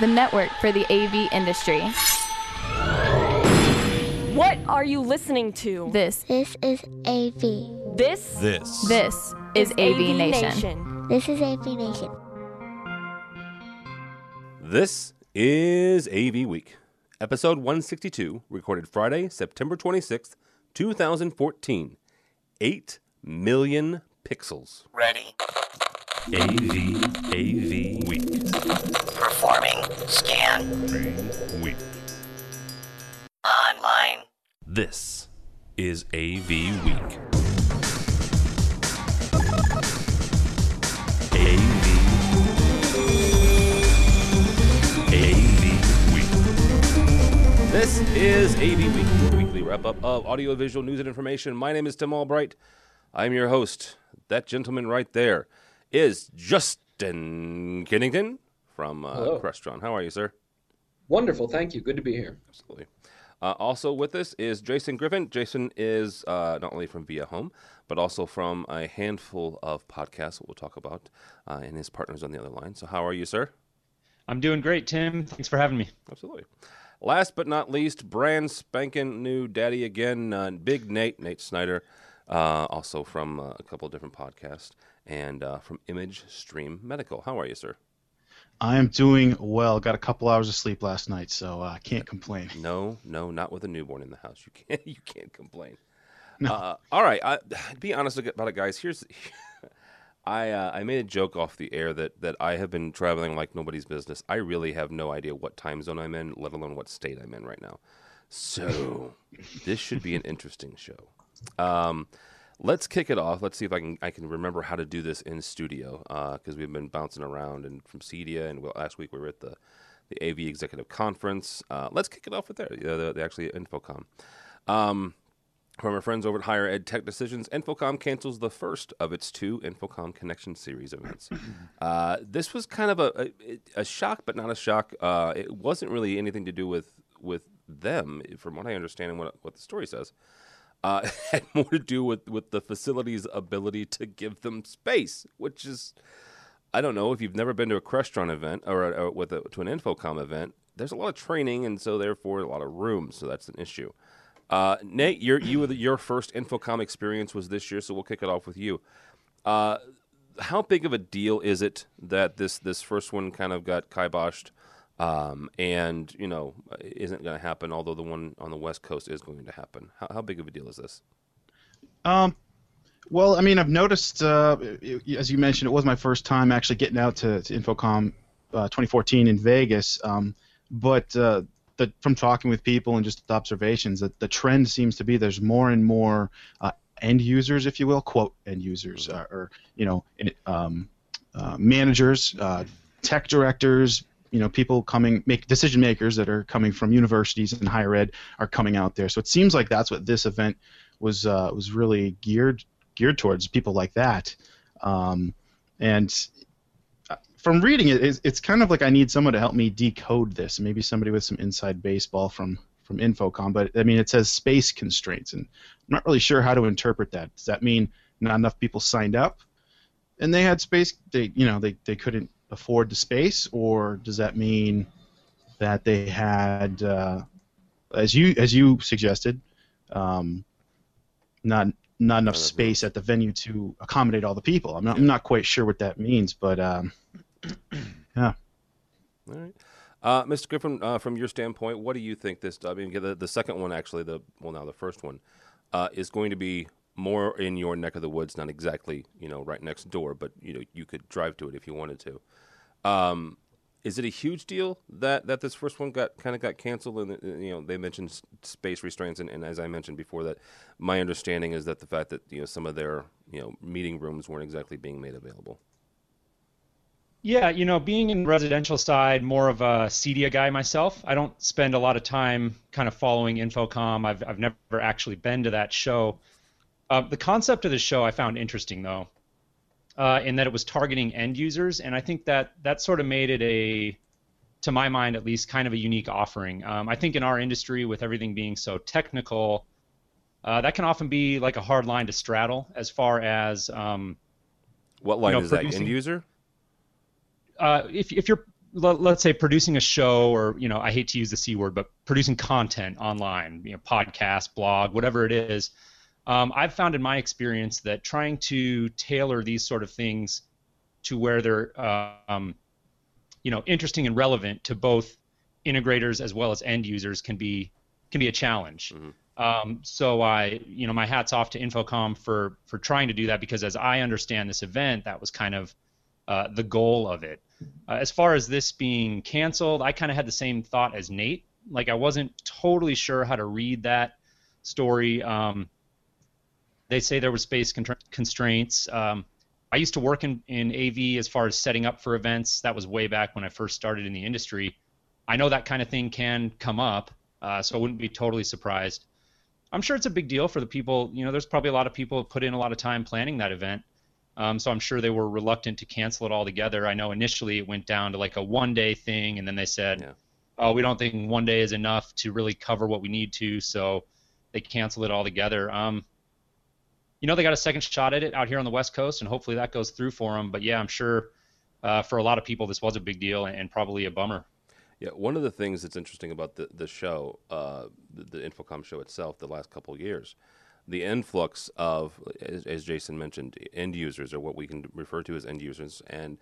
the network for the AV industry. What are you listening to? This, This is AV. This This. this is AV, Nation. This is AV Nation. This is AV Week, episode 162, recorded Friday, September 26th, 2014. 8 million pixels. Ready. AV, AV Week. Performing. Scan. Week. Online. This is AV Week. AV. AV Week. This is AV Week, your weekly wrap up of audiovisual news and information. My name is Tim Albright. I'm your host. That gentleman right there is Justin Kennington from uh, Crestron. How are you, sir? Wonderful. Thank you. Good to be here. Absolutely. Uh, also with us is Jason Griffing. Jason is uh, not only from Via Home, but also from a handful of podcasts that we'll talk about, uh, and his partners on the other line. So, how are you, sir? I'm doing great, Tim. Thanks for having me. Absolutely. Last but not least, brand spanking new daddy again, uh, Big Nate, Nate Schneider, uh, also from uh, a couple of different podcasts, and uh, from Image Stream Medical. How are you, sir? I am doing well. Got a couple hours of sleep last night, so I can't complain. No, no, not with a newborn in the house. You can't. You can't complain. Uh, all right. I, be honest about it, guys. Here's. I uh, I made a joke off the air that that I have been traveling like nobody's business. I really have no idea what time zone I'm in, let alone what state I'm in right now. So this should be an interesting show. Um, let's kick it off. Let's see if I can I can remember how to do this in studio because we've been bouncing around and from CEDIA and well, last week we were at the the AV Executive Conference. Uh, let's kick it off with there. The, the, the actually InfoComm. Um, from our friends over at Higher Ed Tech Decisions, InfoComm cancels the first of its two InfoComm Connection Series events. Uh, this was kind of a, a, a shock, but not a shock. Uh, it wasn't really anything to do with with them, from what I understand and what what the story says. Uh, had more to do with with the facility's ability to give them space, which is I don't know if you've never been to a Crestron event or, or with a, to an InfoComm event. There's a lot of training, and so therefore a lot of room. So that's an issue. Uh, Nate, your you the, your first InfoComm experience was this year, so we'll kick it off with you. Uh, how big of a deal is it that this this first one kind of got kiboshed, um, and you know isn't going to happen? Although the one on the West Coast is going to happen. How, how big of a deal is this? Um, well, I mean, I've noticed, uh, as you mentioned, it was my first time actually getting out to, to InfoComm uh, 2014 in Vegas. Um, but uh, the, from talking with people and just observations, that the trend seems to be there's more and more uh, end users, if you will, quote end users, uh, or you know, um, uh, managers, uh, tech directors, you know, people coming make decision makers that are coming from universities and higher ed are coming out there. So it seems like that's what this event was uh, was really geared geared towards people like that. Um, and uh, from reading it, it's, it's kind of like I need someone to help me decode this. Maybe somebody with some inside baseball from from InfoComm. But I mean, it says space constraints, and I'm not really sure how to interpret that. Does that mean not enough people signed up, and they had space? They you know they, they couldn't afford the space, or does that mean that they had, uh, as you as you suggested, um, not not enough space at the venue to accommodate all the people. I'm not I'm not quite sure what that means, but um, yeah. All right. Uh, Mr. Griffing, uh, from your standpoint, what do you think this? I mean, the, the second one, actually, the well, now the first one, uh, is going to be more in your neck of the woods, not exactly, you know, right next door, but you know, you could drive to it if you wanted to. Um, is it a huge deal that, that this first one got kind of got canceled? And uh, you know, they mentioned space restraints, and, and as I mentioned before, that my understanding is that the fact that you know some of their you know meeting rooms weren't exactly being made available. Yeah, you know, being in residential side, more of a CEDIA guy myself. I don't spend a lot of time kind of following InfoComm. I've I've never actually been to that show. Uh, the concept of the show I found interesting though, uh, in that it was targeting end users, and I think that that sort of made it a, to my mind at least, kind of a unique offering. Um, I think in our industry, with everything being so technical, uh, that can often be like a hard line to straddle as far as um, What line know, is that? End user? uh, if, if you're let, us say producing a show or you know i hate to use the c word but producing content online you know podcast blog whatever it is um, i've found in my experience that trying to tailor these sort of things to where they're uh, um, you know interesting and relevant to both integrators as well as end users can be can be a challenge mm-hmm. Um, so I, you know, my hats off to InfoComm for for trying to do that because as I understand this event, that was kind of uh, the goal of it. Uh, as far as this being canceled, I kind of had the same thought as Nate. Like I wasn't totally sure how to read that story. Um, they say there was space con- constraints. Um, I used to work in, in AV as far as setting up for events. That was way back when I first started in the industry. I know that kind of thing can come up, uh, so I wouldn't be totally surprised. I'm sure it's a big deal for the people. You know, there's probably a lot of people put in a lot of time planning that event. Um, so I'm sure they were reluctant to cancel it altogether. I know initially it went down to like a one day thing, and then they said, yeah. "Oh, we don't think one day is enough to really cover what we need to," so they canceled it altogether. Um, you know, they got a second shot at it out here on the West Coast, and hopefully that goes through for them. But yeah, I'm sure uh, for a lot of people this was a big deal and, and, probably a bummer. Yeah, one of the things that's interesting about the the show, uh, the, the InfoComm show itself, the last couple of years the influx of, as, as, Jason mentioned, end users or what we can refer to as end users, and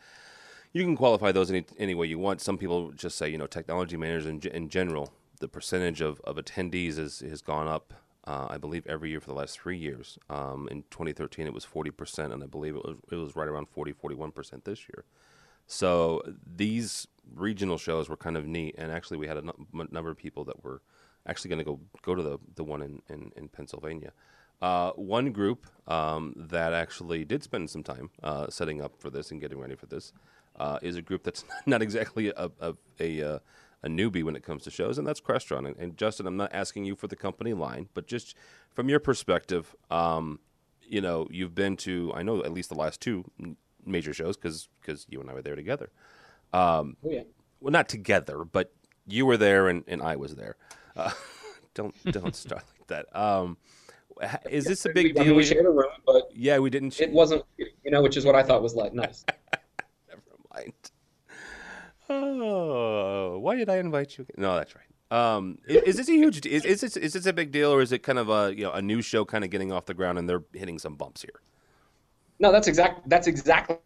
you can qualify those any, any way you want. Some people just say, you know, technology managers in, in general, the percentage of, of attendees is, has gone up, uh, I believe, every year for the last three years. Um, in 2013, it was 40%, and I believe it was, it was right around 40, 41% this year. So these regional shows were kind of neat, and actually, we had a number of people that were actually going to go go to the the one in in, in Pennsylvania. Uh, one group um, that actually did spend some time uh, setting up for this and getting ready for this uh, is a group that's not exactly a, a, a, uh, a, newbie when it comes to shows, and that's Crestron. And, and, Justin, I'm not asking you for the company line, but just from your perspective, um, you know, you've been to, I know at least the last two major shows because you and I were there together. Um, oh, yeah. Well, not together, but you were there and, and I was there. Uh, don't don't start like that. Um, is this a big deal? I mean, we shared a room, but yeah, we didn't. It wasn't, you know, which is what I thought was like nice. Never mind. Oh, why did I invite you? No, that's right. Um, is, is, this a huge? Is, is this is this a big deal, or is it kind of a you know a new show kind of getting off the ground and they're hitting some bumps here? No, that's exact. That's exactly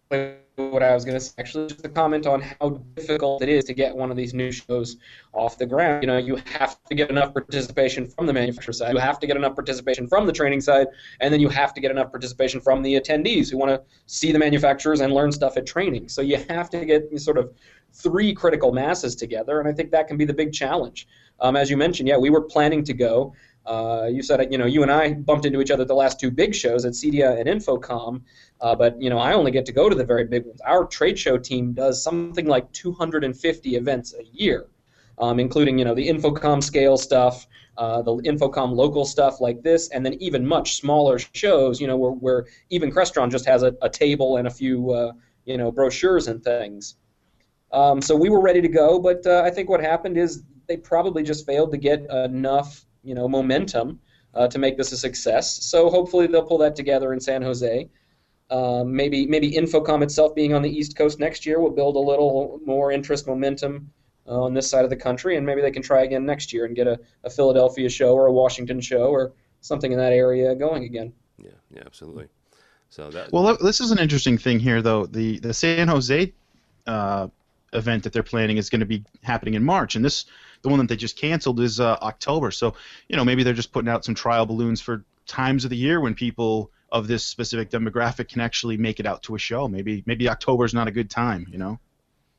what I was going to say. Actually, just a comment on how difficult it is to get one of these new shows off the ground. You know, you have to get enough participation from the manufacturer side. You have to get enough participation from the training side, and then you have to get enough participation from the attendees who want to see the manufacturers and learn stuff at training. So you have to get sort of three critical masses together, and I think that can be the big challenge. Um, as you mentioned, yeah, we were planning to go. Uh, you said, you know, you and I bumped into each other the last two big shows at CEDIA and InfoComm, uh, but you know, I only get to go to the very big ones. Our trade show team does something like 250 events a year, um, including you know the InfoComm scale stuff, uh, the InfoComm local stuff like this, and then even much smaller shows. You know, where, where even Crestron just has a, a table and a few uh, you know brochures and things. Um, so we were ready to go, but uh, I think what happened is they probably just failed to get enough you know momentum uh, to make this a success. So hopefully they'll pull that together in San Jose. Um, maybe maybe InfoComm itself being on the East Coast next year will build a little more interest momentum uh, on this side of the country, and maybe they can try again next year and get a, a Philadelphia show or a Washington show or something in that area going again. Yeah, yeah, absolutely. So that well, this is an interesting thing here, though. The the San Jose uh, event that they're planning is going to be happening in March, and this the one that they just canceled is uh, October. So you know maybe they're just putting out some trial balloons for times of the year when people of this specific demographic can actually make it out to a show. Maybe maybe October is not a good time. You know.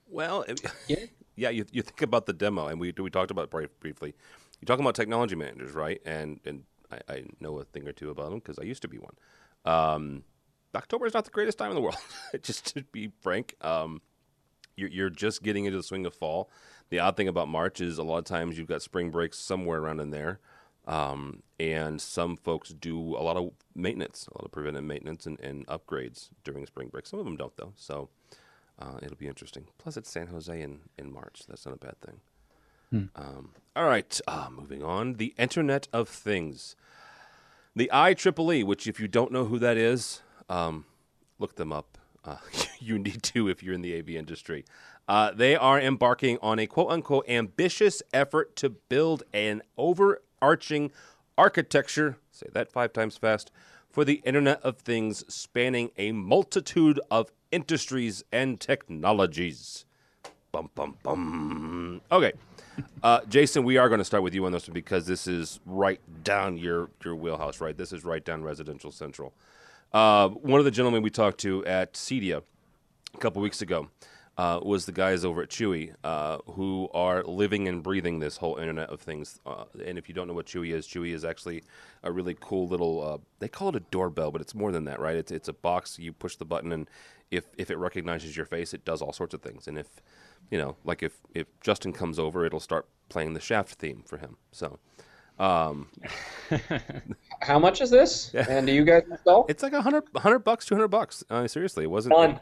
Well, yeah, yeah. You, you think about the demo, and we we talked about it briefly. You're talking about technology managers, right? And and I, I know a thing or two about them because I used to be one. Um, October is not the greatest time in the world, just to be frank. Um, you're, you're just getting into the swing of fall. The odd thing about March is a lot of times you've got spring breaks somewhere around in there. Um, and some folks do a lot of maintenance, a lot of preventive maintenance and, and upgrades during spring break. Some of them don't, though. So uh, it'll be interesting. Plus, it's San Jose in, in March. That's not a bad thing. Hmm. Um, all right, uh, moving on. The Internet of Things. The IEEE, which, if you don't know who that is, um, look them up. Uh, you need to if you're in the AV industry. Uh, they are embarking on a quote unquote ambitious effort to build an overarching architecture, say that five times fast, for the Internet of Things spanning a multitude of industries and technologies. Bum, bum, bum. Okay. Uh, Jason, we are going to start with you on this one because this is right down your, your wheelhouse, right? This is right down Residential Central. Uh, one of the gentlemen we talked to at CEDIA a couple weeks ago uh, was the guys over at Chui uh, who are living and breathing this whole Internet of Things. Uh, and if you don't know what Chui is, Chui is actually a really cool little. Uh, they call it a doorbell, but it's more than that, right? It's it's a box. You push the button, and if if it recognizes your face, it does all sorts of things. And if you know, like if if Justin comes over, it'll start playing the Shaft theme for him. So. Um, How much is this? And do you guys install? It's like a hundred, hundred bucks, two hundred bucks. Uh, seriously, it wasn't. Done.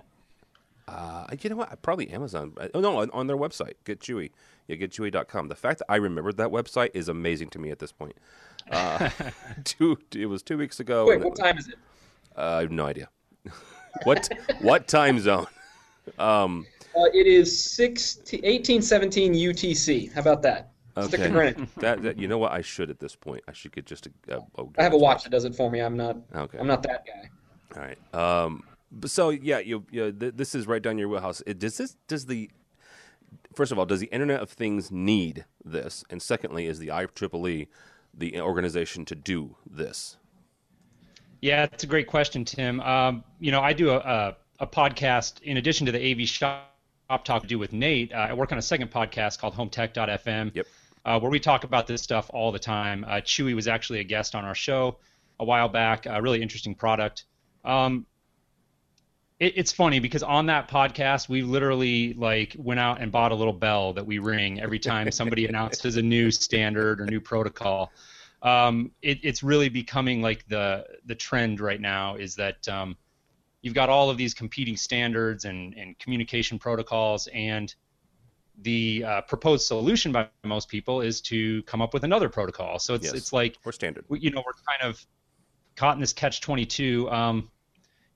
Uh, you know what? Probably Amazon. Oh no, on, on their website, Get Chui. Yeah, getchui.com. The fact that I remembered that website is amazing to me at this point. Uh, two, it was two weeks ago. Wait, what time is it? Uh, I have no idea. what what time zone? Um, Uh, it is 16, 1817 UTC. How about that? Stick to okay. Greenwich. that, that you know what? I should at this point. I should get just a. Uh, oh, I have a watch that does it for me. I'm not. Okay. I'm not that guy. All right. Um, but so yeah, you, you th- this is right down your wheelhouse. It, does this does the first of all does the Internet of Things need this, and secondly, is the IEEE the organization to do this? Yeah, it's a great question, Tim. Um, you know, I do a, a, a podcast in addition to the AV Shop Talk I do with Nate. Uh, I work on a second podcast called HomeTech.fm, Yep. uh, where we talk about this stuff all the time. Uh, Chui was actually a guest on our show a while back. A really interesting product. Um, it, it's funny because on that podcast we literally like went out and bought a little bell that we ring every time somebody announces a new standard or new protocol. Um, it, it's really becoming like the the trend right now is that um, you've got all of these competing standards and, and communication protocols and the uh, proposed solution by most people is to come up with another protocol. So it's Yes. it's like Or standard? you know we're kind of caught in this catch 22 um,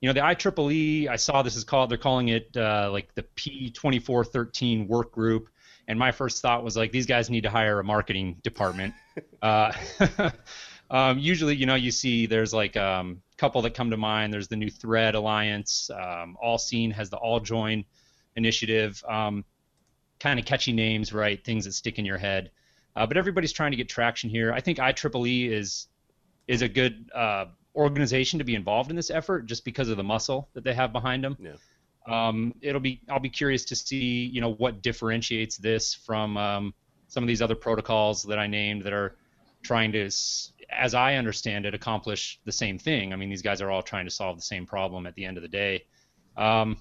you know the IEEE I saw this is called they're calling it uh, like the P2413 work group. And my first thought was like these guys need to hire a marketing department. Uh, um, usually you know you see there's like a um, couple that come to mind. There's the new thread alliance. Um, AllSeen has the AllJoyn initiative. Um, kind of catchy names right? Things that stick in your head. Uh, but everybody's trying to get traction here. I think IEEE is is a good uh, organization to be involved in this effort just because of the muscle that they have behind them. Yeah. Um, it'll be I'll be curious to see you know what differentiates this from um, some of these other protocols that I named that are trying to, as I understand it, accomplish the same thing. I mean these guys are all trying to solve the same problem at the end of the day. Um,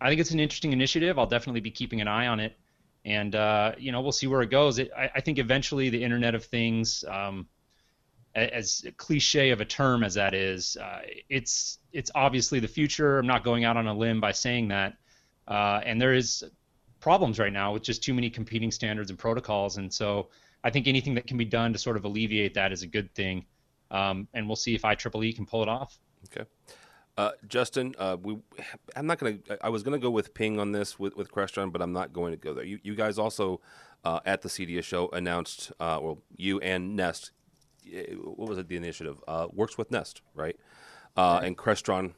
I think it's an interesting initiative. I'll definitely be keeping an eye on it, and uh, you know we'll see where it goes. It, I, I think eventually the Internet of Things. As cliche of a term as that is, uh, it's it's obviously the future. I'm not going out on a limb by saying that, uh, and there is problems right now with just too many competing standards and protocols, and so I think anything that can be done to sort of alleviate that is a good thing, um, and we'll see if IEEE can pull it off. Okay. Uh, Justin, uh, we, I'm not gonna. I was gonna go with Ping on this with with Crestron, but I'm not going to go there. You, you guys also uh, at the CEDIA show announced, uh, well, you and Nest, what was it? The initiative uh, works with Nest, right? Uh, and Crestron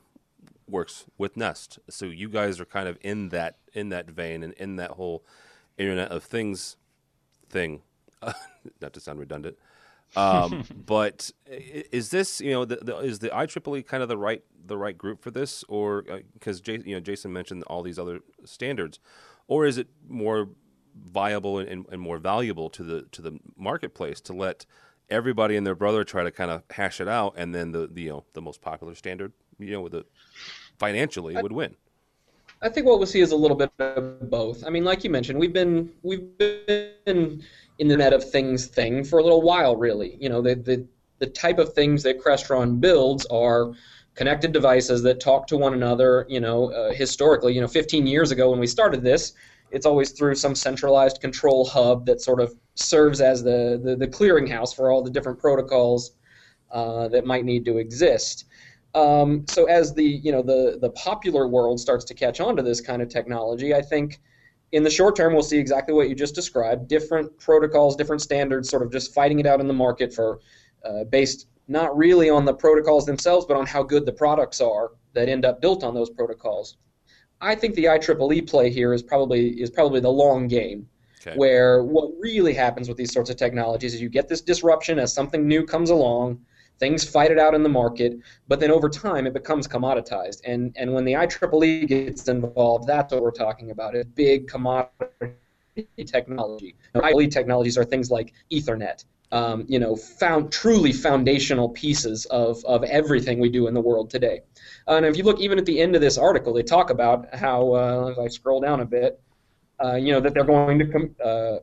works with Nest. So you guys are kind of in that in that vein and in that whole Internet of Things thing. not to sound redundant. Um, but is this you know the, the, is the IEEE kind of the right the right group for this, or because J you know Jason mentioned all these other standards, or is it more viable and, and, and more valuable to the to the marketplace to let everybody and their brother try to kind of hash it out, and then the, the you know the most popular standard you know with the financially would win. I think what we'll see is a little bit of both. I mean, like you mentioned, we've been we've been in the net of things thing for a little while, really. You know, the the, the type of things that Crestron builds are connected devices that talk to one another. You know, uh, historically, you know, 15 years ago when we started this, it's always through some centralized control hub that sort of serves as the the, the clearinghouse for all the different protocols uh, that might need to exist. Um, so as the you know the the popular world starts to catch on to this kind of technology, I think in the short term, we'll see exactly what you just described: different protocols, different standards, sort of just fighting it out in the market for uh, based not really on the protocols themselves, but on how good the products are that end up built on those protocols. I think the IEEE play here is probably is probably the long game, okay. where what really happens with these sorts of technologies is you get this disruption as something new comes along, things fight it out in the market, but then over time it becomes commoditized. And and when the IEEE gets involved, that's what we're talking about: is big commodity technology. IEEE technologies are things like Ethernet um, you know, found truly foundational pieces of, of everything we do in the world today. And if you look even at the end of this article, they talk about how, uh, as I scroll down a bit, uh, you know, that they're going to com- uh,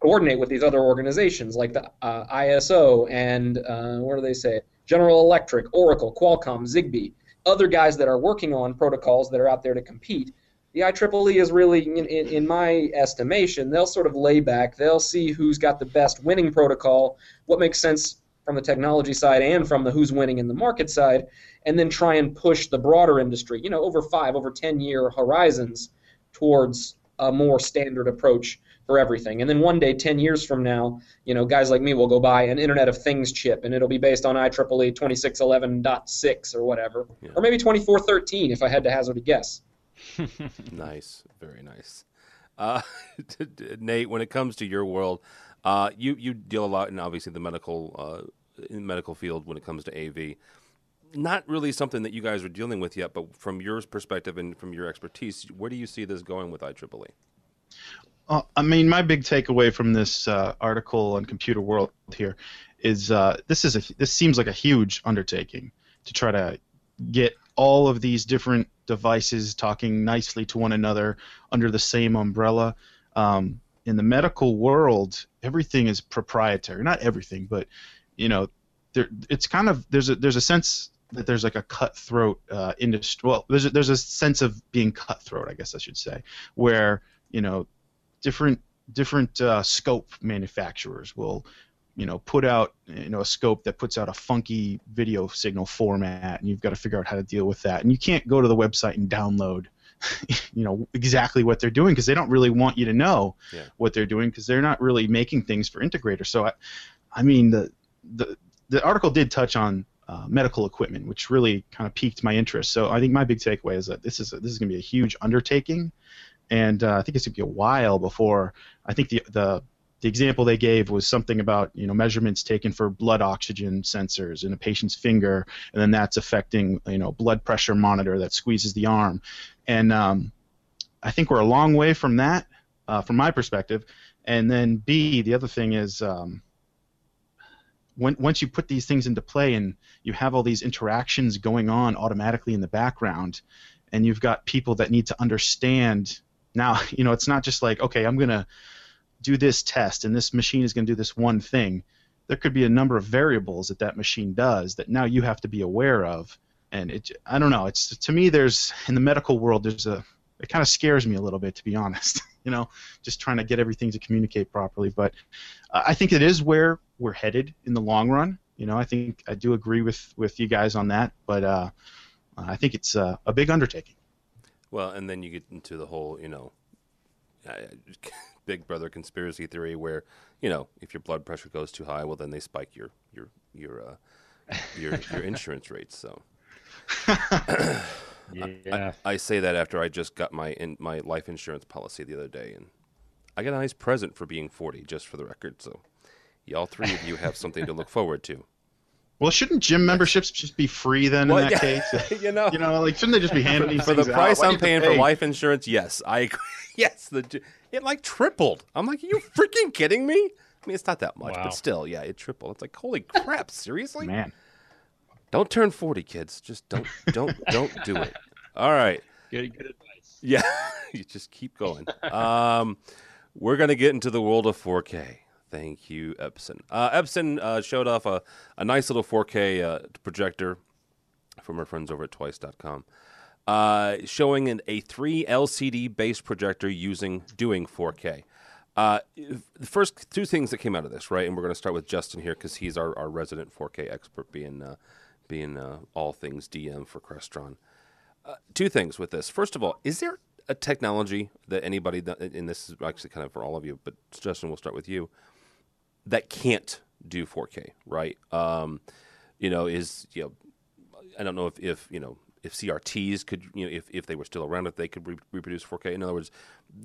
coordinate with these other organizations like the uh, ISO and, uh, what do they say, General Electric, Oracle, Qualcomm, Zigbee, other guys that are working on protocols that are out there to compete. The IEEE is really, in, in, in, my estimation, they'll sort of lay back. They'll see who's got the best winning protocol, what makes sense from the technology side and from the who's winning in the market side, and then try and push the broader industry, you know, over five, over 10 year horizons towards a more standard approach for everything. And then one day, 10 years from now, you know, guys like me will go buy an Internet of Things chip, and it'll be based on IEEE 2611.6 or whatever, yeah. or maybe 2413 if I had to hazard a guess. nice, very nice. Uh, Nate, when it comes to your world, uh, you you deal a lot in obviously the medical uh, in medical field when it comes to AV. Not really something that you guys are dealing with yet, but from your perspective and from your expertise, where do you see this going with IEEE? Uh, I mean, my big takeaway from this uh, article on Computer World here is uh, this is a this seems like a huge undertaking to try to get all of these different devices talking nicely to one another under the same umbrella. Um, in the medical world, everything is proprietary. Not everything, but you know, there it's kind of there's a there's a sense that there's like a cutthroat uh, industry. Well, there's a, there's a sense of being cutthroat, I guess I should say, where you know different different uh, scope manufacturers will you know put out you know a scope that puts out a funky video signal format and you've got to figure out how to deal with that and you can't go to the website and download you know exactly what they're doing because they don't really want you to know yeah. what they're doing because they're not really making things for integrators so i, I mean the the the article did touch on uh, medical equipment, which really kind of piqued my interest. So I think my big takeaway is that this is a, this is going to be a huge undertaking, and uh, I think it's going to be a while before I think the the the example they gave was something about you know measurements taken for blood oxygen sensors in a patient's finger, and then that's affecting you know blood pressure monitor that squeezes the arm, and um, I think we're a long way from that, uh, from my perspective. And then B, the other thing is um, when, once you put these things into play and you have all these interactions going on automatically in the background, and you've got people that need to understand now, you know, it's not just like okay, I'm gonna do this test and this machine is going to do this one thing. There could be a number of variables that that machine does that now you have to be aware of. And it i don't know it's to me there's in the medical world there's a it kind of scares me a little bit to be honest you know just trying to get everything to communicate properly but uh, i think it is where we're headed in the long run you know i think i do agree with with you guys on that but uh, i think it's uh, a big undertaking well and then you get into the whole you know Big Brother conspiracy theory where you know if your blood pressure goes too high, well then they spike your your your uh, your your insurance rates. So. Yeah. I, I, say that after I just got my in, my life insurance policy the other day, and I got a nice present for being forty, just for the record. So, y'all three of you have something to look forward to. Well, shouldn't gym memberships just be free then well, in that yeah. case? you know, you know, like shouldn't they just be handing these for the price out? I'm paying for life insurance? Yes, I yes, the it like tripled. I'm like, are you freaking kidding me? I mean, it's not that much, wow. but still, yeah, it tripled. It's like, holy crap, seriously? Man. Don't turn 40, kids. Just don't, don't, don't do it. All right. Good, good advice. Yeah, you just keep going. Um, we're gonna get into the world of 4K. Thank you, Epson. Uh, Epson uh, showed off a, a nice little 4K uh, projector from our friends over at Twice.com uh, showing an, a three LCD based projector using doing 4K. Uh, the first two things that came out of this, right, and we're going to start with Justin here because he's our, our resident 4K expert, being uh, being uh, all things DM for Crestron. Uh, two things with this. First of all, is there a technology that anybody that, and this is actually kind of for all of you, but Justin, we'll start with you. That can't do 4K, right? Um, you know, is you know, I don't know if, if you know if CRTs could, you know, if, if they were still around, if they could re- reproduce 4K. In other words,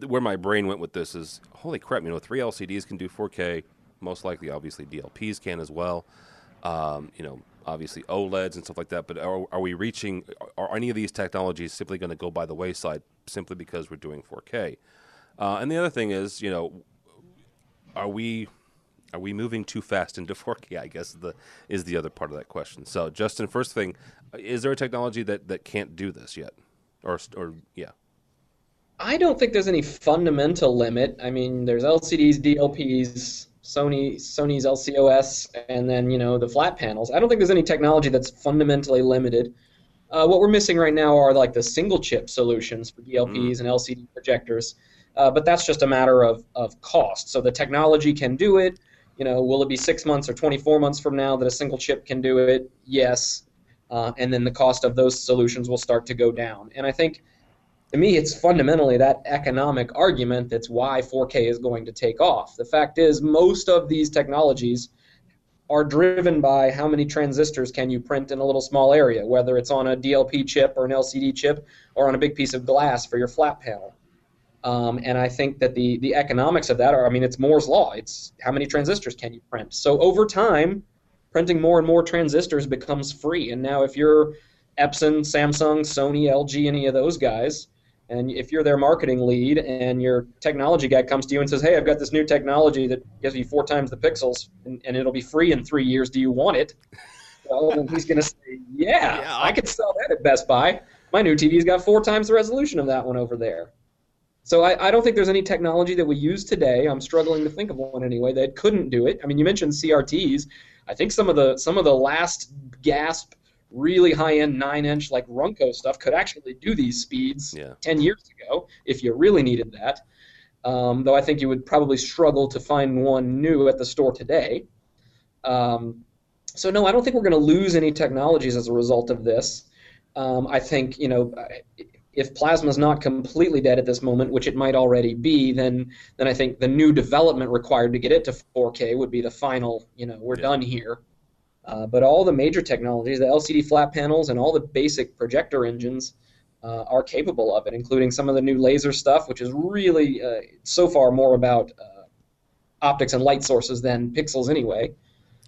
where my brain went with this is, holy crap, you know, three LCDs can do 4K. Most likely, obviously, DLPs can as well. Um, you know, obviously OLEDs and stuff like that. But are, are we reaching? Are any of these technologies simply going to go by the wayside simply because we're doing 4K? Uh, and the other thing is, you know, are we are we moving too fast into 4K? I guess the is the other part of that question. So, Justin, first thing, is there a technology that, that can't do this yet, or or yeah? I don't think there's any fundamental limit. I mean, there's LCDs, DLPs, Sony Sony's LCOS, and then you know the flat panels. I don't think there's any technology that's fundamentally limited. Uh, what we're missing right now are like the single chip solutions for DLPs mm. and LCD projectors, uh, but that's just a matter of, of cost. So the technology can do it. You know, will it be six months or 24 months from now that a single chip can do it? Yes, uh, and then the cost of those solutions will start to go down. And I think to me, it's fundamentally that economic argument that's why 4K is going to take off. The fact is, most of these technologies are driven by how many transistors can you print in a little small area, whether it's on a DLP chip or an LCD chip or on a big piece of glass for your flat panel. Um, and I think that the, the economics of that are, I mean, it's Moore's Law. It's how many transistors can you print. So over time, printing more and more transistors becomes free. And now if you're Epson, Samsung, Sony, LG, any of those guys, and if you're their marketing lead and your technology guy comes to you and says, "Hey, I've got this new technology that gives you four times the pixels and, and it'll be free in three years. Do you want it?" Well, then he's going to say, yeah, yeah, I could sell that at Best Buy. My new TV's got four times the resolution of that one over there." So I, I don't think there's any technology that we use today. I'm struggling to think of one anyway that couldn't do it. I mean, you mentioned CRTs. I think some of the some of the last gasp really high-end nine-inch like Runco stuff could actually do these speeds yeah. 10 years ago if you really needed that. Um, though I think you would probably struggle to find one new at the store today. Um, so no, I don't think we're going to lose any technologies as a result of this. Um, I think you know if plasma is not completely dead at this moment, which it might already be, then then I think the new development required to get it to 4K would be the final. You know, we're yeah. done here. Uh, but all the major technologies, the LCD flat panels and all the basic projector engines, uh, are capable of it, including some of the new laser stuff, which is really uh, so far more about uh, optics and light sources than pixels anyway.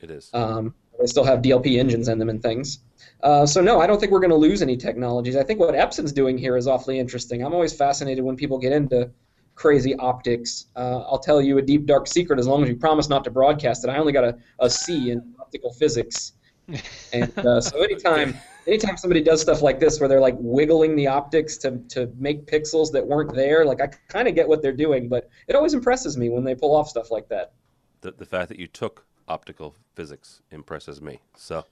It is. Um, they still have DLP engines in them and things. Uh, so no, I don't think we're going to lose any technologies. I think what Epson's doing here is awfully interesting. I'm always fascinated when people get into crazy optics. Uh, I'll tell you a deep dark secret. As long as you promise not to broadcast it, I only got a, a C in optical physics. And uh, so anytime anytime somebody does stuff like this where they're like wiggling the optics to, to make pixels that weren't there, like I kind of get what they're doing, but it always impresses me when they pull off stuff like that. The, the fact that you took optical physics impresses me. So.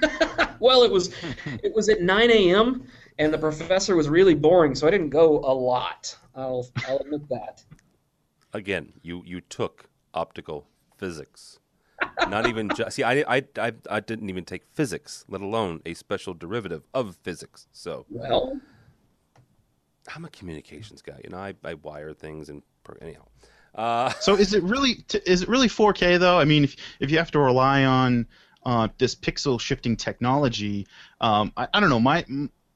well, it was it was at 9 a.m. and the professor was really boring, so I didn't go a lot. I'll I'll admit that. Again, you you took optical physics. Not even just see. I, I, I, I didn't even take physics, let alone a special derivative of physics. So well, I'm a communications guy. You know, I, I wire things and anyhow. Uh, so is it really is it really 4K though? I mean, if if you have to rely on uh, this pixel shifting technology, um, I, I don't know. My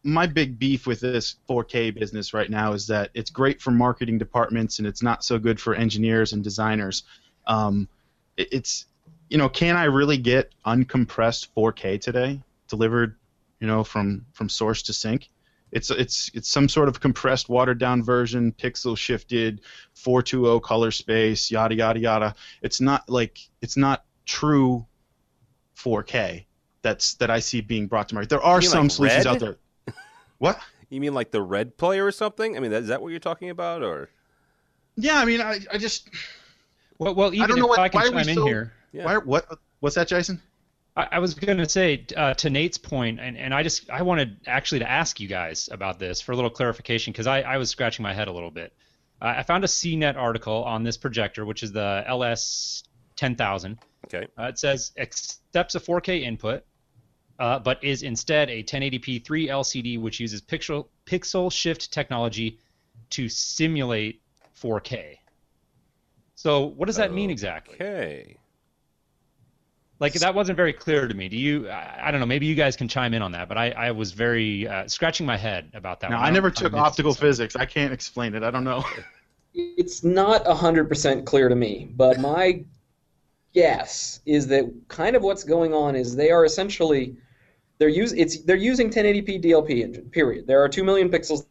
my big beef with this 4K business right now is that it's great for marketing departments and it's not so good for engineers and designers. Um, it, it's you know, can I really get uncompressed 4K today delivered, you know, from from source to sink? It's it's it's some sort of compressed, watered down version, pixel shifted, 420 color space, yada yada yada. It's not like it's not true 4K that's that I see being brought to market. There are some like solutions red? out there. What? You mean like the red player or something? I mean, is that what you're talking about, or? Yeah, I mean, I, I just. Well, well, even I don't know if what, I can chime in so, here. Yeah. Why, what? What's that, Jason? I, I was going to say uh, to Nate's point, and, and I just I wanted actually to ask you guys about this for a little clarification because I, I was scratching my head a little bit. Uh, I found a CNET article on this projector, which is the LS 10000. Okay. Uh, it says accepts a 4K input, uh, but is instead a 1080p 3 LCD which uses pixel pixel shift technology to simulate 4K. So what does that mean exactly? Okay. Like that wasn't very clear to me. Do you? I, I don't know. Maybe you guys can chime in on that. But I, I was very uh, scratching my head about that. No, one. I never I'm took missing optical something. physics. I can't explain it. I don't know. It's not 100% clear to me, but my guess is that kind of what's going on is they are essentially they're use it's they're using 1080p DLP engine. Period. There are 2 million pixels.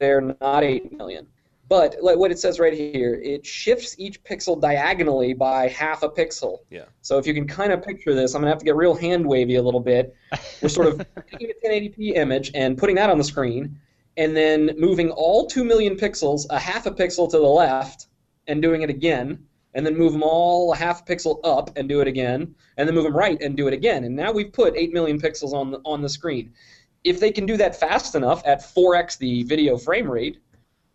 They're not 8 million. But like what it says right here, it shifts each pixel diagonally by half a pixel. Yeah. So if you can kind of picture this, I'm gonna have to get real hand wavy a little bit. We're sort of taking a 1080p image and putting that on the screen, and then moving all 2 million pixels a half a pixel to the left, and doing it again, and then move them all a half a pixel up and do it again, and then move them right and do it again. And now we've put 8 million pixels on the, on the screen. If they can do that fast enough at 4x the video frame rate,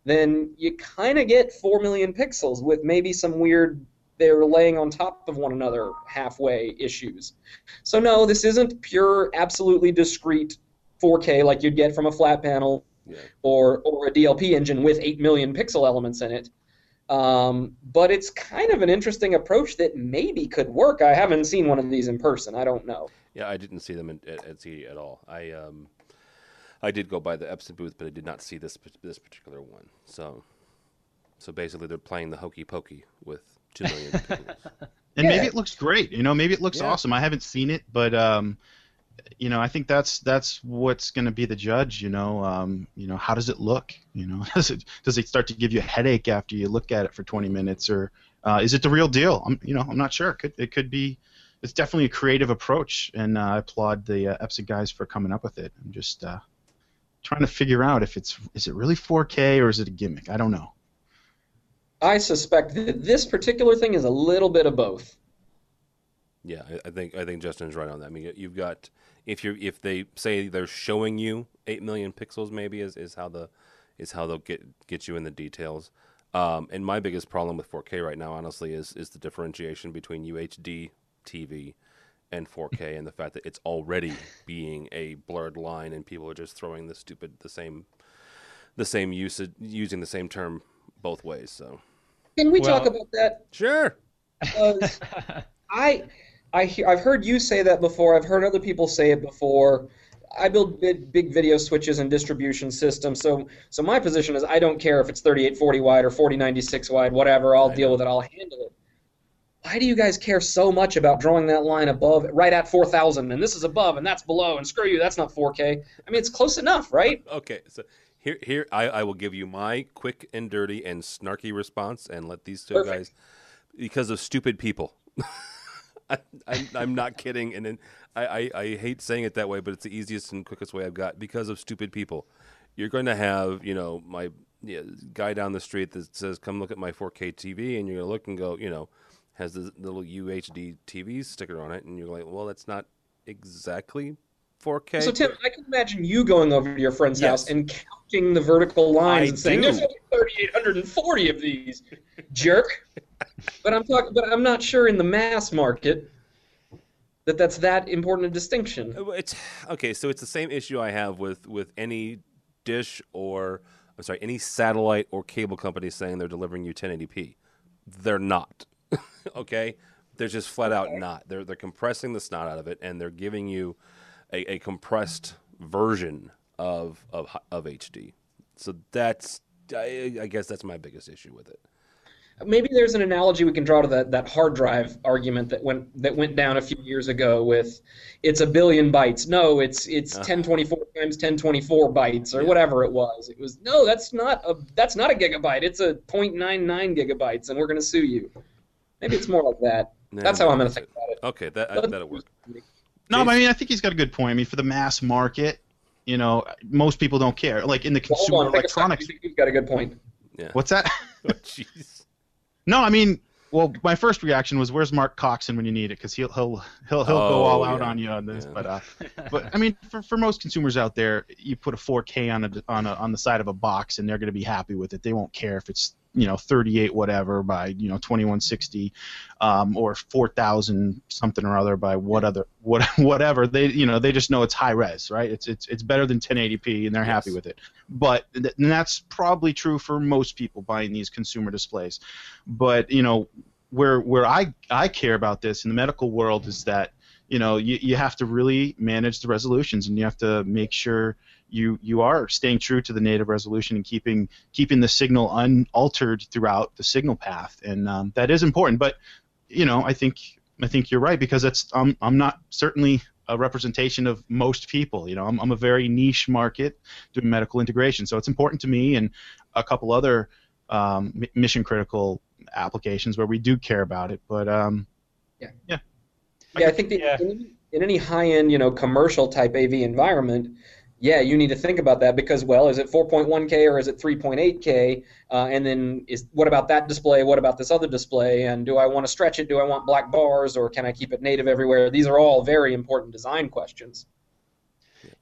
then you kind of get 4 million pixels with maybe some weird they're laying on top of one another halfway issues. So no, this isn't pure, absolutely discrete 4K like you'd get from a flat panel Yeah. or or a DLP engine with 8 million pixel elements in it. Um, but it's kind of an interesting approach that maybe could work. I haven't seen one of these in person. I don't know. Yeah, I didn't see them in, at, at CD at all. I um, I did go by the Epson booth, but I did not see this this particular one. So, so basically, they're playing the hokey pokey with two million pixels. And Yeah. maybe it looks great. You know, maybe it looks Yeah. awesome. I haven't seen it, but um, you know, I think that's that's what's going to be the judge. You know, um, you know, how does it look? You know, does it does it start to give you a headache after you look at it for 20 minutes, or uh, is it the real deal? I'm, you know, I'm not sure. It could it could be. It's definitely a creative approach, and uh, I applaud the uh, Epson guys for coming up with it. I'm just uh, trying to figure out if it's is it really 4K or is it a gimmick? I don't know. I suspect that this particular thing is a little bit of both. yeah, I, I think I think Justin's right on that. I mean, you've got if you are if they say they're showing you eight million pixels, maybe is, is how the is how they'll get get you in the details. Um, and my biggest problem with 4K right now, honestly, is is the differentiation between UHD TV and 4K, and the fact that it's already being a blurred line, and people are just throwing the stupid the same the same usage using the same term both ways. So Can we talk about that? sure, I, I hear, I've heard you say that before. I've heard other people say it before. I build big, big video switches and distribution systems, so so my position is I don't care if it's 3840 wide or 4096 wide, whatever. I'll I deal know. with it. I'll handle it. Why do you guys care so much about drawing that line above, right at 4000, and this is above and that's below, and screw you, that's not 4K. I mean, it's close enough, right? Okay, so here, here, I, I will give you my quick and dirty and snarky response, and let these two Perfect. guys, because of stupid people. I, I'm, I'm not kidding, and then I, I, I hate saying it that way, but it's the easiest and quickest way I've got. Because of stupid people, you're going to have, you know, my yeah, guy down the street that says, "Come look at my 4K TV," and you're gonna look and go, you know, has the little UHD TV sticker on it, and you're like, well, that's not exactly 4K. So Tim, I can imagine you going over to your friend's Yes. house and counting the vertical lines I and saying, do. "There's only 3,840 of these, jerk." But I'm talking, but I'm not sure in the mass market that that's that important a distinction. Uh, It's okay. So it's the same issue I have with with any dish or I'm sorry, any satellite or cable company saying they're delivering you 1080p. They're not. okay, they're just flat out not. They're they're compressing the snot out of it, and they're giving you a, a compressed version of of of HD. So that's I, I guess that's my biggest issue with it. Maybe there's an analogy we can draw to that, that hard drive argument that went that went down a few years ago with it's a billion bytes. No, it's it's uh-huh. 1024 times 1024 bytes or Yeah. whatever it was. It was no, that's not a that's not a gigabyte. It's a 0.99 gigabytes, and we're going to sue you. Maybe it's more like that. Yeah, That's how I'm going to think about it. Okay, that But- that'll work. No, but I mean, I think he's got a good point. I mean, for the mass market, you know, most people don't care. Like in the Well, consumer on, take a second. electronics. You think You've got a good point. Yeah. What's that? Oh, Jeez. no, I mean, well, my first reaction was, "Where's Mark Coxon when you need it?" Because he'll he'll he'll he'll go Oh, all out on you on this. Yeah. But uh, but I mean, for, for most consumers out there, you put a 4K on a on a on the side of a box, and they're going to be happy with it. They won't care if it's you know 38 whatever by you know 2160 um, or 4000 something or other by what other what whatever. They you know they just know it's high res right? It's it's it's better than 1080p and they're yes. happy with it. But th- and that's probably true for most people buying these consumer displays. But you know where where I I care about this in the medical world is that you know you, you have to really manage the resolutions and you have to make sure you you are staying true to the native resolution and keeping keeping the signal unaltered throughout the signal path and um, that is important but you know I think I think you're right because that's I'm I'm not certainly a representation of most people you know I'm, I'm a very niche market doing medical integration so it's important to me and a couple other um, mission critical applications where we do care about it. But um, yeah, yeah, yeah. I think the, yeah. In, in any high-end, you know, commercial type AV environment, yeah, you need to think about that because, well, is it 4.1K or is it 3.8K? Uh, and then is what about that display? What about this other display? And do I want to stretch it? Do I want black bars or can I keep it native everywhere? These are all very important design questions.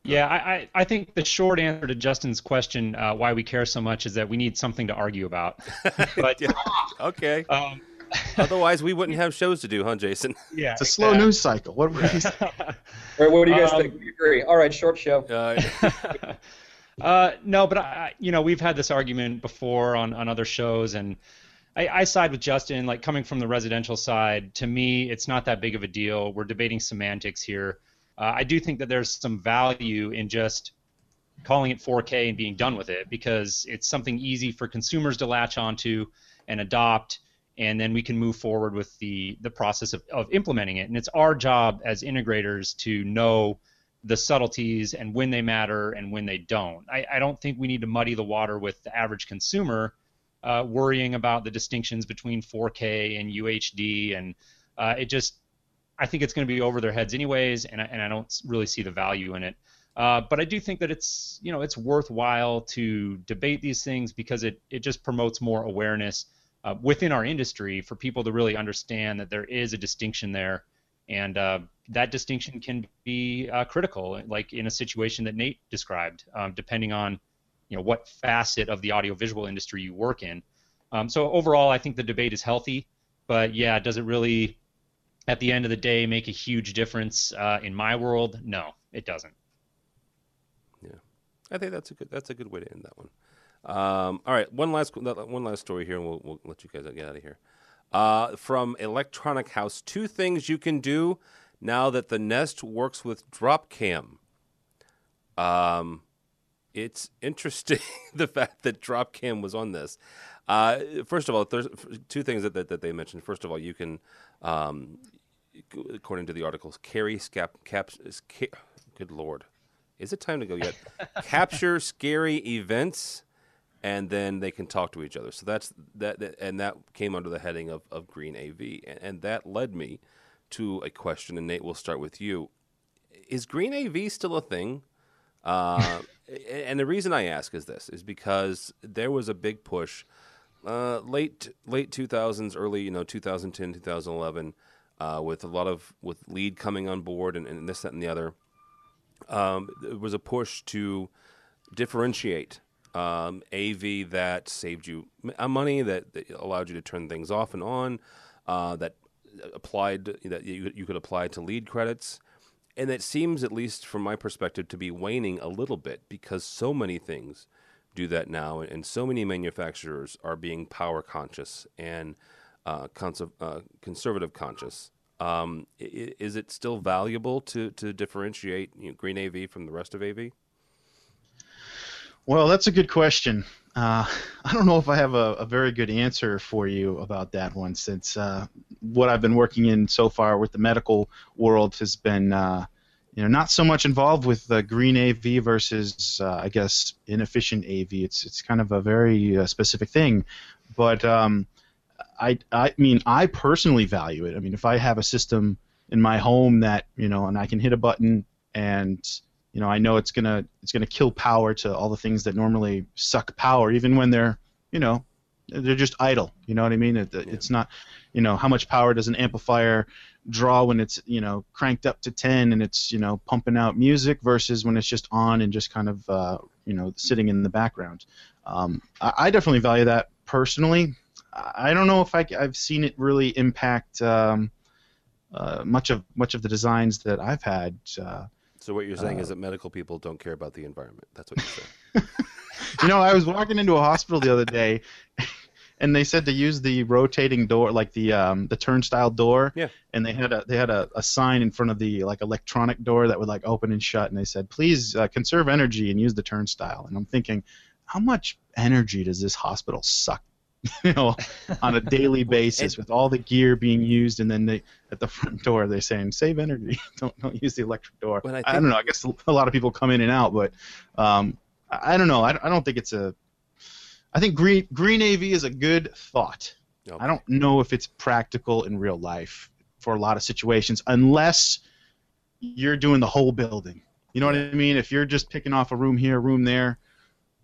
Yeah, I, I think the short answer to Justin's question, uh, why we care so much, is that we need something to argue about. But yeah. okay. Um, Otherwise, we wouldn't have shows to do, huh, Jason? Yeah, it's a slow news cycle. What, what, do you, what do you guys um, think? We agree. All right, short show. Uh, uh, no, but I, you know, we've had this argument before on, on other shows, and I, I side with Justin. Like coming from the residential side, to me, it's not that big of a deal. We're debating semantics here. Uh, I do think that there's some value in just calling it 4K and being done with it because it's something easy for consumers to latch onto and adopt, and then we can move forward with the the process of, of implementing it. And it's our job as integrators to know the subtleties and when they matter and when they don't. I, I don't think we need to muddy the water with the average consumer uh, worrying about the distinctions between 4K and UHD, and uh, it just I think it's going to be over their heads anyways, and I, and I don't really see the value in it. Uh, but I do think that it's you know it's worthwhile to debate these things because it it just promotes more awareness uh, within our industry for people to really understand that there is a distinction there, and uh, that distinction can be uh, critical, like in a situation that Nate described, um, depending on you know what facet of the audiovisual industry you work in. Um, so overall, I think the debate is healthy, but yeah, does it really at the end of the day make a huge difference uh, in my world? No, it doesn't. Yeah, I think that's a good that's a good way to end that one. Um, all right, one last one last story here, and we'll, we'll let you guys get out of here. Uh, from Electronic House, two things you can do now that the Nest works with Dropcam. Um, it's interesting the fact that Dropcam was on this. Uh, first of all, there's two things that, that, that, they mentioned. First of all, you can um, according to the articles, carry scap, cap, ca- good lord, is it time to go yet? Capture scary events, and then they can talk to each other. So that's that, and that came under the heading of, of Green AV, and, and that led me to a question. And Nate, we'll start with you: Is Green AV still a thing? Uh, and the reason I ask is this: is because there was a big push, uh, late late 2000s, early you know 2010, 2011 uh, with a lot of with LEED coming on board and, and this that and the other. Um, was a push to differentiate um, AV that saved you uh, money, that, that, allowed you to turn things off and on, uh, that applied that you, you could apply to LEED credits. And that seems, at least from my perspective, to be waning a little bit because so many things do that now, and so many manufacturers are being power conscious and uh, uh, conservative conscious. Um, is it still valuable to, to differentiate you know, green AV from the rest of AV? Well, that's a good question. Uh, I don't know if I have a, a, very good answer for you about that one, since uh, what I've been working in so far with the medical world has been, uh, you know, not so much involved with the green AV versus, uh, I guess, inefficient AV. It's it's kind of a very uh, specific thing, but um, I, I mean, I personally value it. I mean, if I have a system in my home that you know, and I can hit a button and you know, I know it's gonna it's gonna kill power to all the things that normally suck power, even when they're you know they're just idle. You know what I mean? It, yeah. It's not, you know, how much power does an amplifier draw when it's you know cranked up to 10 and it's you know pumping out music versus when it's just on and just kind of uh, you know sitting in the background. Um, I, I definitely value that personally, I don't know if I, have seen it really impact um, uh, much of much of the designs that I've had. Uh, so what you're saying uh, is that medical people don't care about the environment. That's what you're saying. you know, I was walking into a hospital the other day, and they said to use the rotating door, like the um, the turnstile door. Yeah. And they had a they had a, a sign in front of the like electronic door that would like open and shut, and they said, please uh, conserve energy and use the turnstile. And I'm thinking, how much energy does this hospital suck? you know, on a daily basis with all the gear being used, and then they at the front door they're saying save energy, don't don't use the electric door. I, I, don't know. I guess a lot of people come in and out, but um, I, I don't know. I, I don't think it's a I think green green AV is a good thought. Okay. I don't know if it's practical in real life for a lot of situations unless you're doing the whole building. You know what I mean? If you're just picking off a room here, a room there,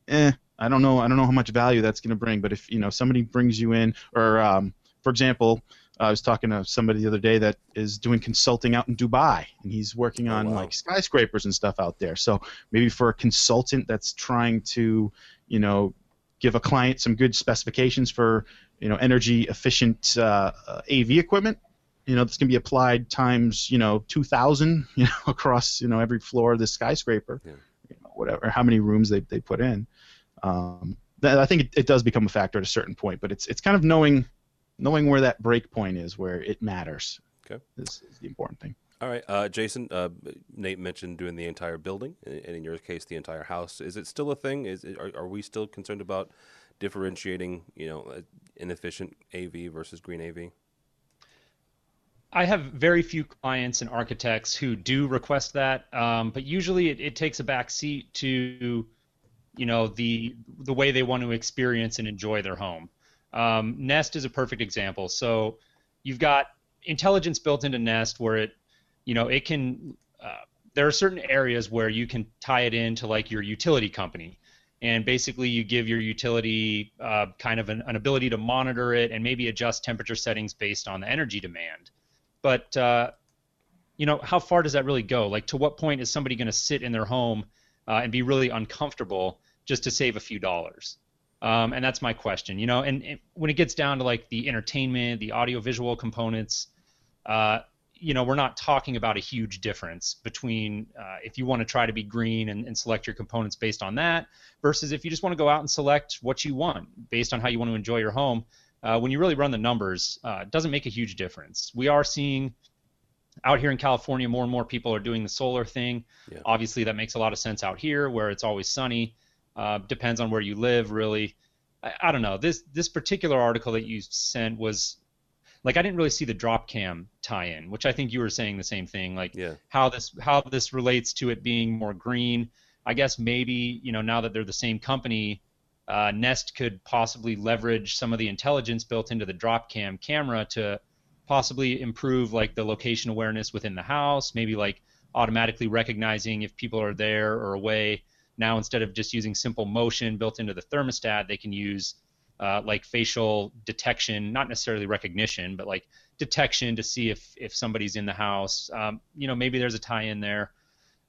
eh, I don't know. I don't know how much value that's going to bring. But if you know somebody brings you in, or um, for example, I was talking to somebody the other day that is doing consulting out in Dubai, and he's working oh, on wow. like skyscrapers and stuff out there. So maybe for a consultant that's trying to, you know, give a client some good specifications for you know energy efficient uh, AV equipment. You know, this can be applied times you know 2,000 you know across you know every floor of the skyscraper, yeah. you know, whatever how many rooms they they put in. Um, I think it, it does become a factor at a certain point, but it's it's kind of knowing knowing where that break point is where it matters. Okay, is, is the important thing. All right, uh, Jason. Uh, Nate mentioned doing the entire building, and in your case, the entire house. Is it still a thing? Is it, are, are we still concerned about differentiating, you know, inefficient AV versus green AV? I have very few clients and architects who do request that, um, but usually it, it, takes a back seat to, you know, the the way they want to experience and enjoy their home. Um, Nest is a perfect example. So you've got intelligence built into Nest where it you know, it can. Uh, there are certain areas where you can tie it into like your utility company, and basically you give your utility uh, kind of an, an, ability to monitor it and maybe adjust temperature settings based on the energy demand. But uh, you know, how far does that really go? Like, to what point is somebody going to sit in their home uh, and be really uncomfortable just to save a few dollars? Um, and that's my question. You know, and, and, when it gets down to like the entertainment, the audiovisual components, uh, you know, we're not talking about a huge difference between uh, if you want to try to be green and, and, select your components based on that versus if you just want to go out and select what you want based on how you want to enjoy your home. Uh, when you really run the numbers, uh, it doesn't make a huge difference. We are seeing out here in California, more and more people are doing the solar thing. Yeah. Obviously, that makes a lot of sense out here where it's always sunny. Uh, depends on where you live, really. I, I don't know. This this particular article that you sent was like I didn't really see the Dropcam tie-in, which I think you were saying the same thing. Like yeah. how this how this relates to it being more green. I guess maybe you know now that they're the same company, uh, Nest could possibly leverage some of the intelligence built into the Dropcam camera to possibly improve like the location awareness within the house. Maybe like automatically recognizing if people are there or away. Now instead of just using simple motion built into the thermostat, they can use uh, like facial detection, not necessarily recognition, but like detection to see if if somebody's in the house. Um, you know, maybe there's a tie-in there.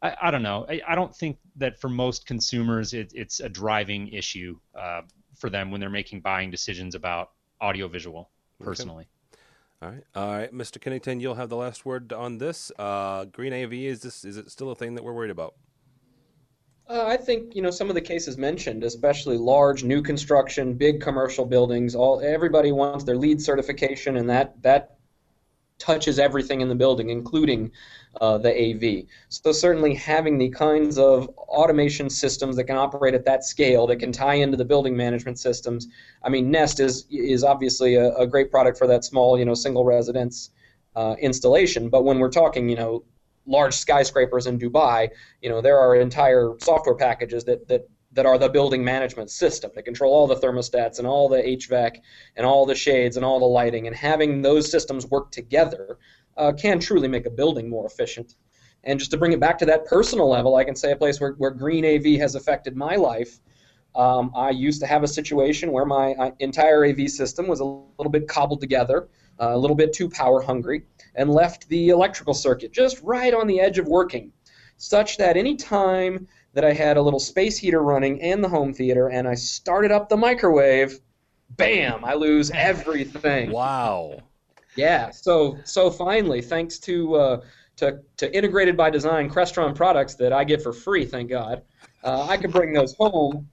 I, I don't know. I, I, don't think that for most consumers it, it's a driving issue uh, for them when they're making buying decisions about audiovisual. Personally. Okay. All right, all right, Mr. Kennington, you'll have the last word on this. Uh, green AV is this is it still a thing that we're worried about? Uh, I think you know some of the cases mentioned, especially large new construction, big commercial buildings. All everybody wants their LEED certification, and that that touches everything in the building, including uh, the AV. So certainly having the kinds of automation systems that can operate at that scale, that can tie into the building management systems. I mean, Nest is is obviously a, a great product for that small, you know, single residence uh, installation. But when we're talking, you know, large skyscrapers in Dubai, you know, there are entire software packages that that that are the building management system that control all the thermostats and all the HVAC and all the shades and all the lighting. And having those systems work together uh, can truly make a building more efficient. And just to bring it back to that personal level, I can say a place where, where green AV has affected my life. Um, I used to have a situation where my uh, entire AV system was a little bit cobbled together, uh, a little bit too power hungry and left the electrical circuit just right on the edge of working, such that any time that I had a little space heater running and the home theater and I started up the microwave, bam, I lose everything. Wow. Yeah. So so finally, thanks to uh, to to integrated by design Crestron products that I get for free, thank God, uh, I can bring those home.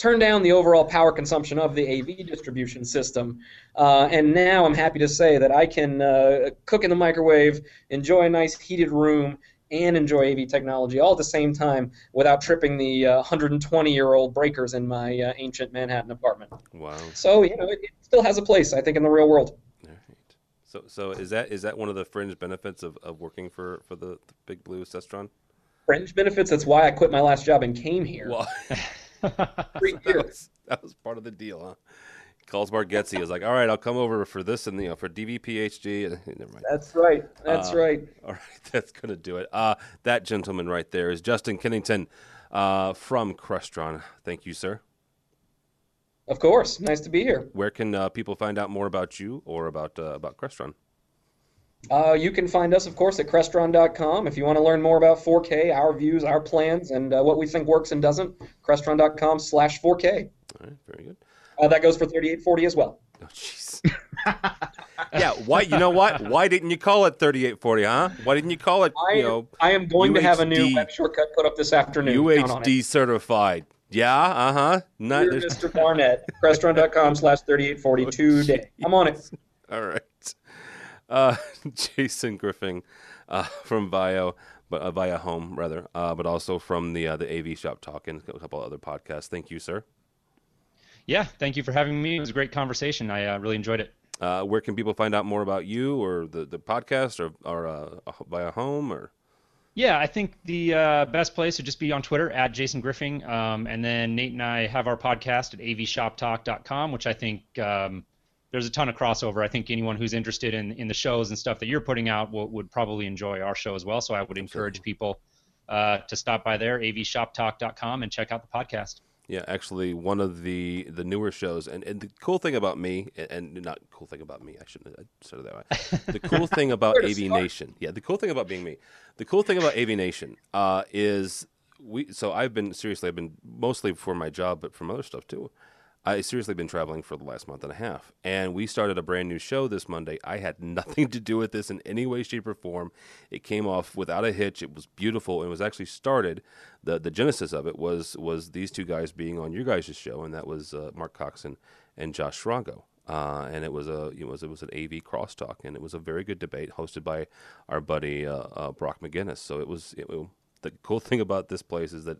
Turn down the overall power consumption of the AV distribution system, uh, and now I'm happy to say that I can uh, cook in the microwave, enjoy a nice heated room, and enjoy AV technology all at the same time without tripping the 120 year old breakers in my uh, ancient Manhattan apartment. Wow. So you know, it, it still has a place, I think, in the real world. All right. So, so is that is that one of the fringe benefits of, of working for, for the, the Big Blue Crestron? Fringe benefits. That's why I quit my last job and came here. Well, Three that, years. was, that was part of the deal, huh? Calls Bargetzi is like, all right, I'll come over for this and you know for DVPHG. Never mind. That's right. That's Uh, right. All right, that's gonna do it. Uh, that gentleman right there is Justin Kennington uh, from Crestron. Thank you, sir. Of course. Nice to be here. Where can uh, people find out more about you or about uh, about Crestron? Uh, you can find us, of course, at Crestron.com. If you want to learn more about 4K, our views, our plans, and uh, what we think works and doesn't, Crestron.com slash 4K. All right, very good. Uh, that goes for 3840 as well. Oh, jeez. yeah, why? You know what? Why didn't you call it 3840, huh? Why didn't you call it? I, You know, I am going to have a new web shortcut put up this afternoon. UHD certified. Yeah, uh huh. Not Dear there's- Mr. Barnett, Crestron.com slash 3840 today. I'm on it. All right. Uh, Jason Griffing uh, from Vio, but uh, Via Home rather, uh, but also from the uh, the AV Shop Talk and a couple other podcasts. Thank you, sir. Yeah, thank you for having me. It was a great conversation. I uh, really enjoyed it. Uh, where can people find out more about you or the, the podcast or or uh, Via Home or? Yeah, I think the uh, best place would just be on Twitter at Jason Griffing, Um, and then Nate and I have our podcast at avshoptalk.com, which I think um, there's a ton of crossover. I think anyone who's interested in, in the shows and stuff that you're putting out will, would probably enjoy our show as well. So I would encourage people uh, to stop by there, avshoptalk.com, and check out the podcast. Yeah, actually, one of the the newer shows, and, and the cool thing about me, and, and not cool thing about me, I shouldn't have said it that way. The cool thing about AV start? Nation, yeah, the cool thing about being me, the cool thing about AV Nation uh, is we. So I've been seriously, I've been mostly for my job, but from other stuff too. I seriously been traveling for the last month and a half, and we started a brand new show this Monday. I had nothing to do with this in any way, shape, or form. It came off without a hitch. It was beautiful, and it was actually started. the The genesis of it was was these two guys being on your guys' show, and that was uh, Mark Coxon and Josh Srago. Uh, and it was a it was it was an AV crosstalk, and it was a very good debate hosted by our buddy uh, uh, Brock McGinnis. So it was it, the cool thing about this place is that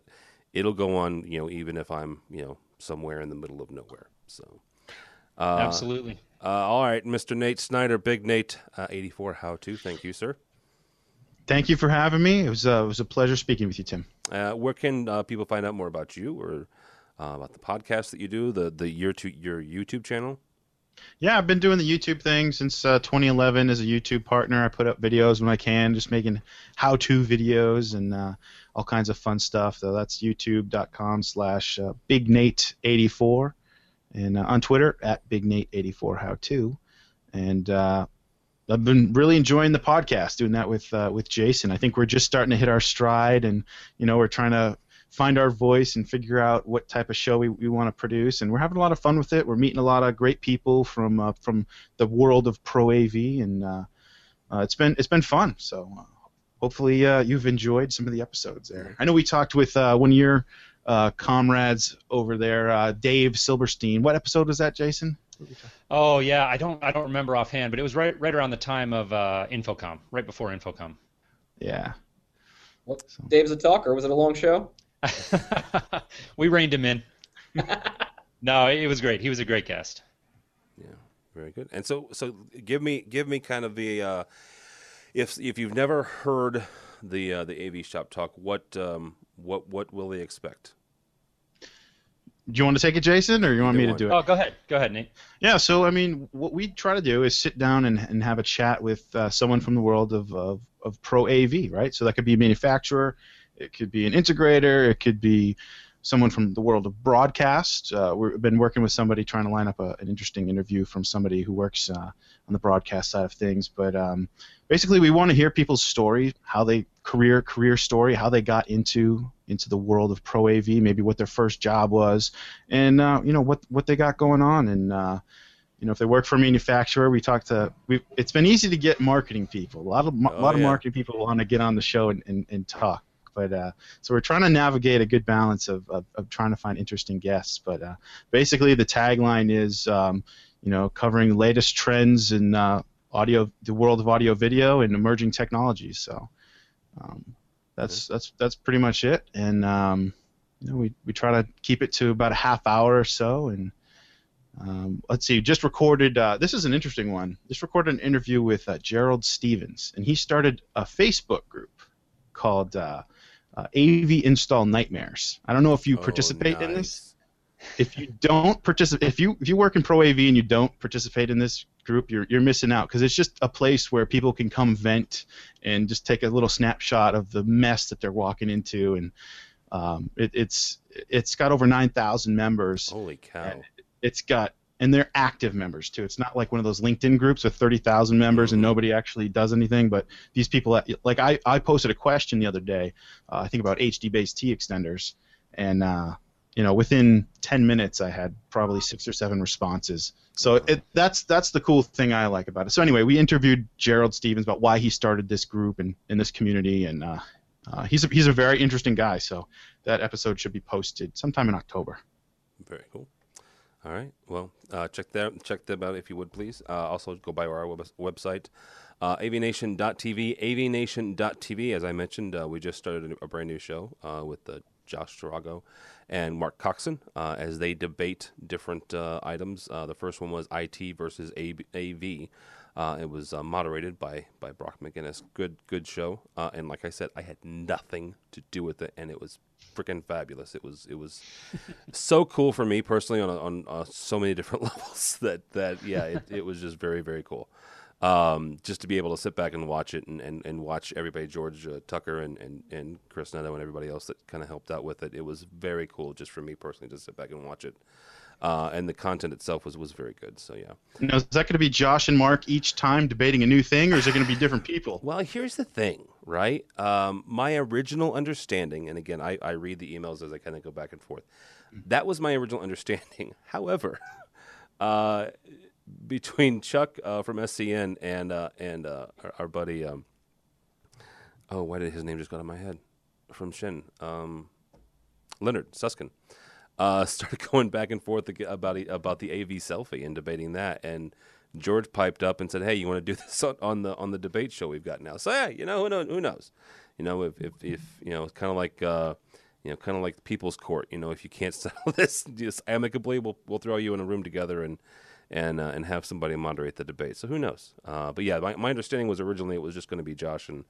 it'll go on, you know, even if I'm you know somewhere in the middle of nowhere. So. Uh, Absolutely. uh, all right, Mr. Nate Schneider, Big Nate, uh, 84 How To. Thank you, sir. Thank you for having me. It was uh, it was a pleasure speaking with you, Tim. Uh, where can uh, people find out more about you or uh, about the podcast that you do, the the your to your YouTube channel? Yeah, I've been doing the YouTube thing since uh, 2011 as a YouTube partner. I put up videos when I can, just making how-to videos and uh, all kinds of fun stuff. So that's youtube.com slash uh, bignate84 and uh, on Twitter at bignate84how-to. And uh, I've been really enjoying the podcast, doing that with uh, with Jason. I think we're just starting to hit our stride, and you know we're trying to find our voice and figure out what type of show we, we want to produce. And we're having a lot of fun with it. We're meeting a lot of great people from uh, from the world of pro AV, and uh, uh, it's been it's been fun. So uh, hopefully uh, you've enjoyed some of the episodes there. I know we talked with uh, one of your uh, comrades over there, uh, Dave Silverstein. What episode was that, Jason? Oh yeah, I don't I don't remember offhand, but it was right right around the time of uh, InfoComm, right before InfoComm. Yeah. Well, Dave's a talker. Was it a long show? we reined him in. no, it was great. He was a great guest. Yeah, very good. And so so give me give me kind of the uh, if if you've never heard the uh, the AV Shop Talk, what um, what what will they expect? Do you want to take it, Jason, or you want Either me to do it? Oh, go ahead. Go ahead, Nate. Yeah, so I mean, what we try to do is sit down and, and have a chat with uh, someone from the world of, of, of pro AV, right? So that could be a manufacturer, it could be an integrator, it could be someone from the world of broadcast. Uh, we've been working with somebody trying to line up a, an interesting interview from somebody who works uh, on the broadcast side of things. But um, basically, we want to hear people's story, how they career career story, how they got into into the world of pro AV, maybe what their first job was, and uh, you know what what they got going on, and uh, you know if they work for a manufacturer, we talk to. We, it's been easy to get marketing people. A lot of a Oh, lot of marketing people want to get on the show and, and, and talk. But uh, so we're trying to navigate a good balance of, of, of trying to find interesting guests. But uh, basically, the tagline is, um, you know, covering the latest trends in uh, audio, the world of audio, video, and emerging technologies. So um, that's that's that's pretty much it. And um, you know, we we try to keep it to about a half hour or so. And um, let's see, just recorded. Uh, this is an interesting one. Just recorded an interview with uh, Gerald Stevens, and he started a Facebook group called uh, uh, AV Install Nightmares. I don't know if you Oh, participate in this if you don't participate if you if you work in pro AV and you don't participate in this group you're you're missing out because it's just a place where people can come vent and just take a little snapshot of the mess that they're walking into and um, it, it's it's got over 9,000 members Holy cow! it's got and they're active members too. It's not like one of those LinkedIn groups with 30,000 members and nobody actually does anything. But these people, like I, I posted a question the other day, uh, I think about HDBaseT extenders, and uh, you know, within 10 minutes, I had probably six or seven responses. So it, that's that's the cool thing I like about it. So anyway, we interviewed Gerald Stevens about why he started this group and in this community, and uh, uh, he's a, he's a very interesting guy. So that episode should be posted sometime in October. Very cool. All right. Well, uh, check that check them out if you would please. Uh, also, go by our web- website, uh, avnation.tv. Avnation.tv. As I mentioned, uh, we just started a, brand new show uh, with uh, Josh Srago and Mark Coxon as they debate different items. The first one was IT versus AV. Uh, it was uh, moderated by by Brock McGinnis. Good good show. Uh, and like I said, I had nothing to do with it, and it was freaking fabulous. It was it was so cool for me personally on on uh, so many different levels that that yeah, it, it was just very very cool. Um, just to be able to sit back and watch it and, and, and watch everybody, George uh, Tucker and, and, and Chris Neto and everybody else that kind of helped out with it. It was very cool just for me personally to sit back and watch it. Uh, and the content itself was, was very good. So yeah. Now, is that going to be Josh and Mark each time debating a new thing, or is it going to be different people? Well, here's the thing, right? Um, my original understanding, and again, I, I read the emails as I kind of go back and forth. That was my original understanding. However, uh, between Chuck uh, from SCN and uh, and uh, our, our buddy, um, oh, why did his name just go out of my head? From Shin, um, Leonard Suskin. Uh, started going back and forth about the- about the AV selfie and debating that, and George piped up and said, "Hey, you want to do this on, the on the debate show we've got now?" So yeah, you know who knows? Who knows? You know if if, if you know it's kind of like uh, you know kind of like People's Court. You know if you can't settle this just amicably, we'll we'll throw you in a room together and and uh, and have somebody moderate the debate. So who knows? Uh, but yeah, my, my understanding was originally it was just going to be Josh and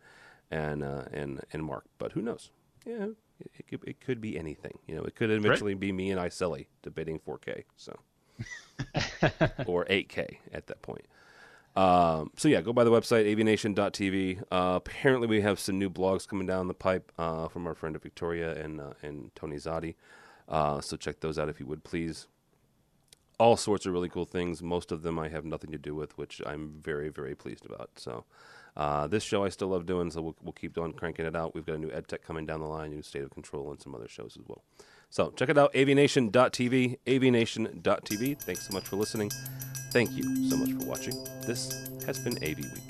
and uh, and and Mark, but who knows? Yeah, it, it, could, it could be anything. You know, it could eventually be me and Icelli debating 4K. So or 8K at that point. Um, so yeah, go by the website avnation.tv. Uh, apparently, we have some new blogs coming down the pipe uh, from our friend Victoria and uh, and Tony Zotti. Uh, so check those out if you would please. All sorts of really cool things. Most of them I have nothing to do with, which I'm very very pleased about. So uh, this show I still love doing, so we'll, we'll keep on cranking it out. We've got a new EdTech coming down the line, new State of Control, and some other shows as well. So check it out, avnation.tv, avnation.tv. Thanks so much for listening. Thank you so much for watching. This has been AV Week.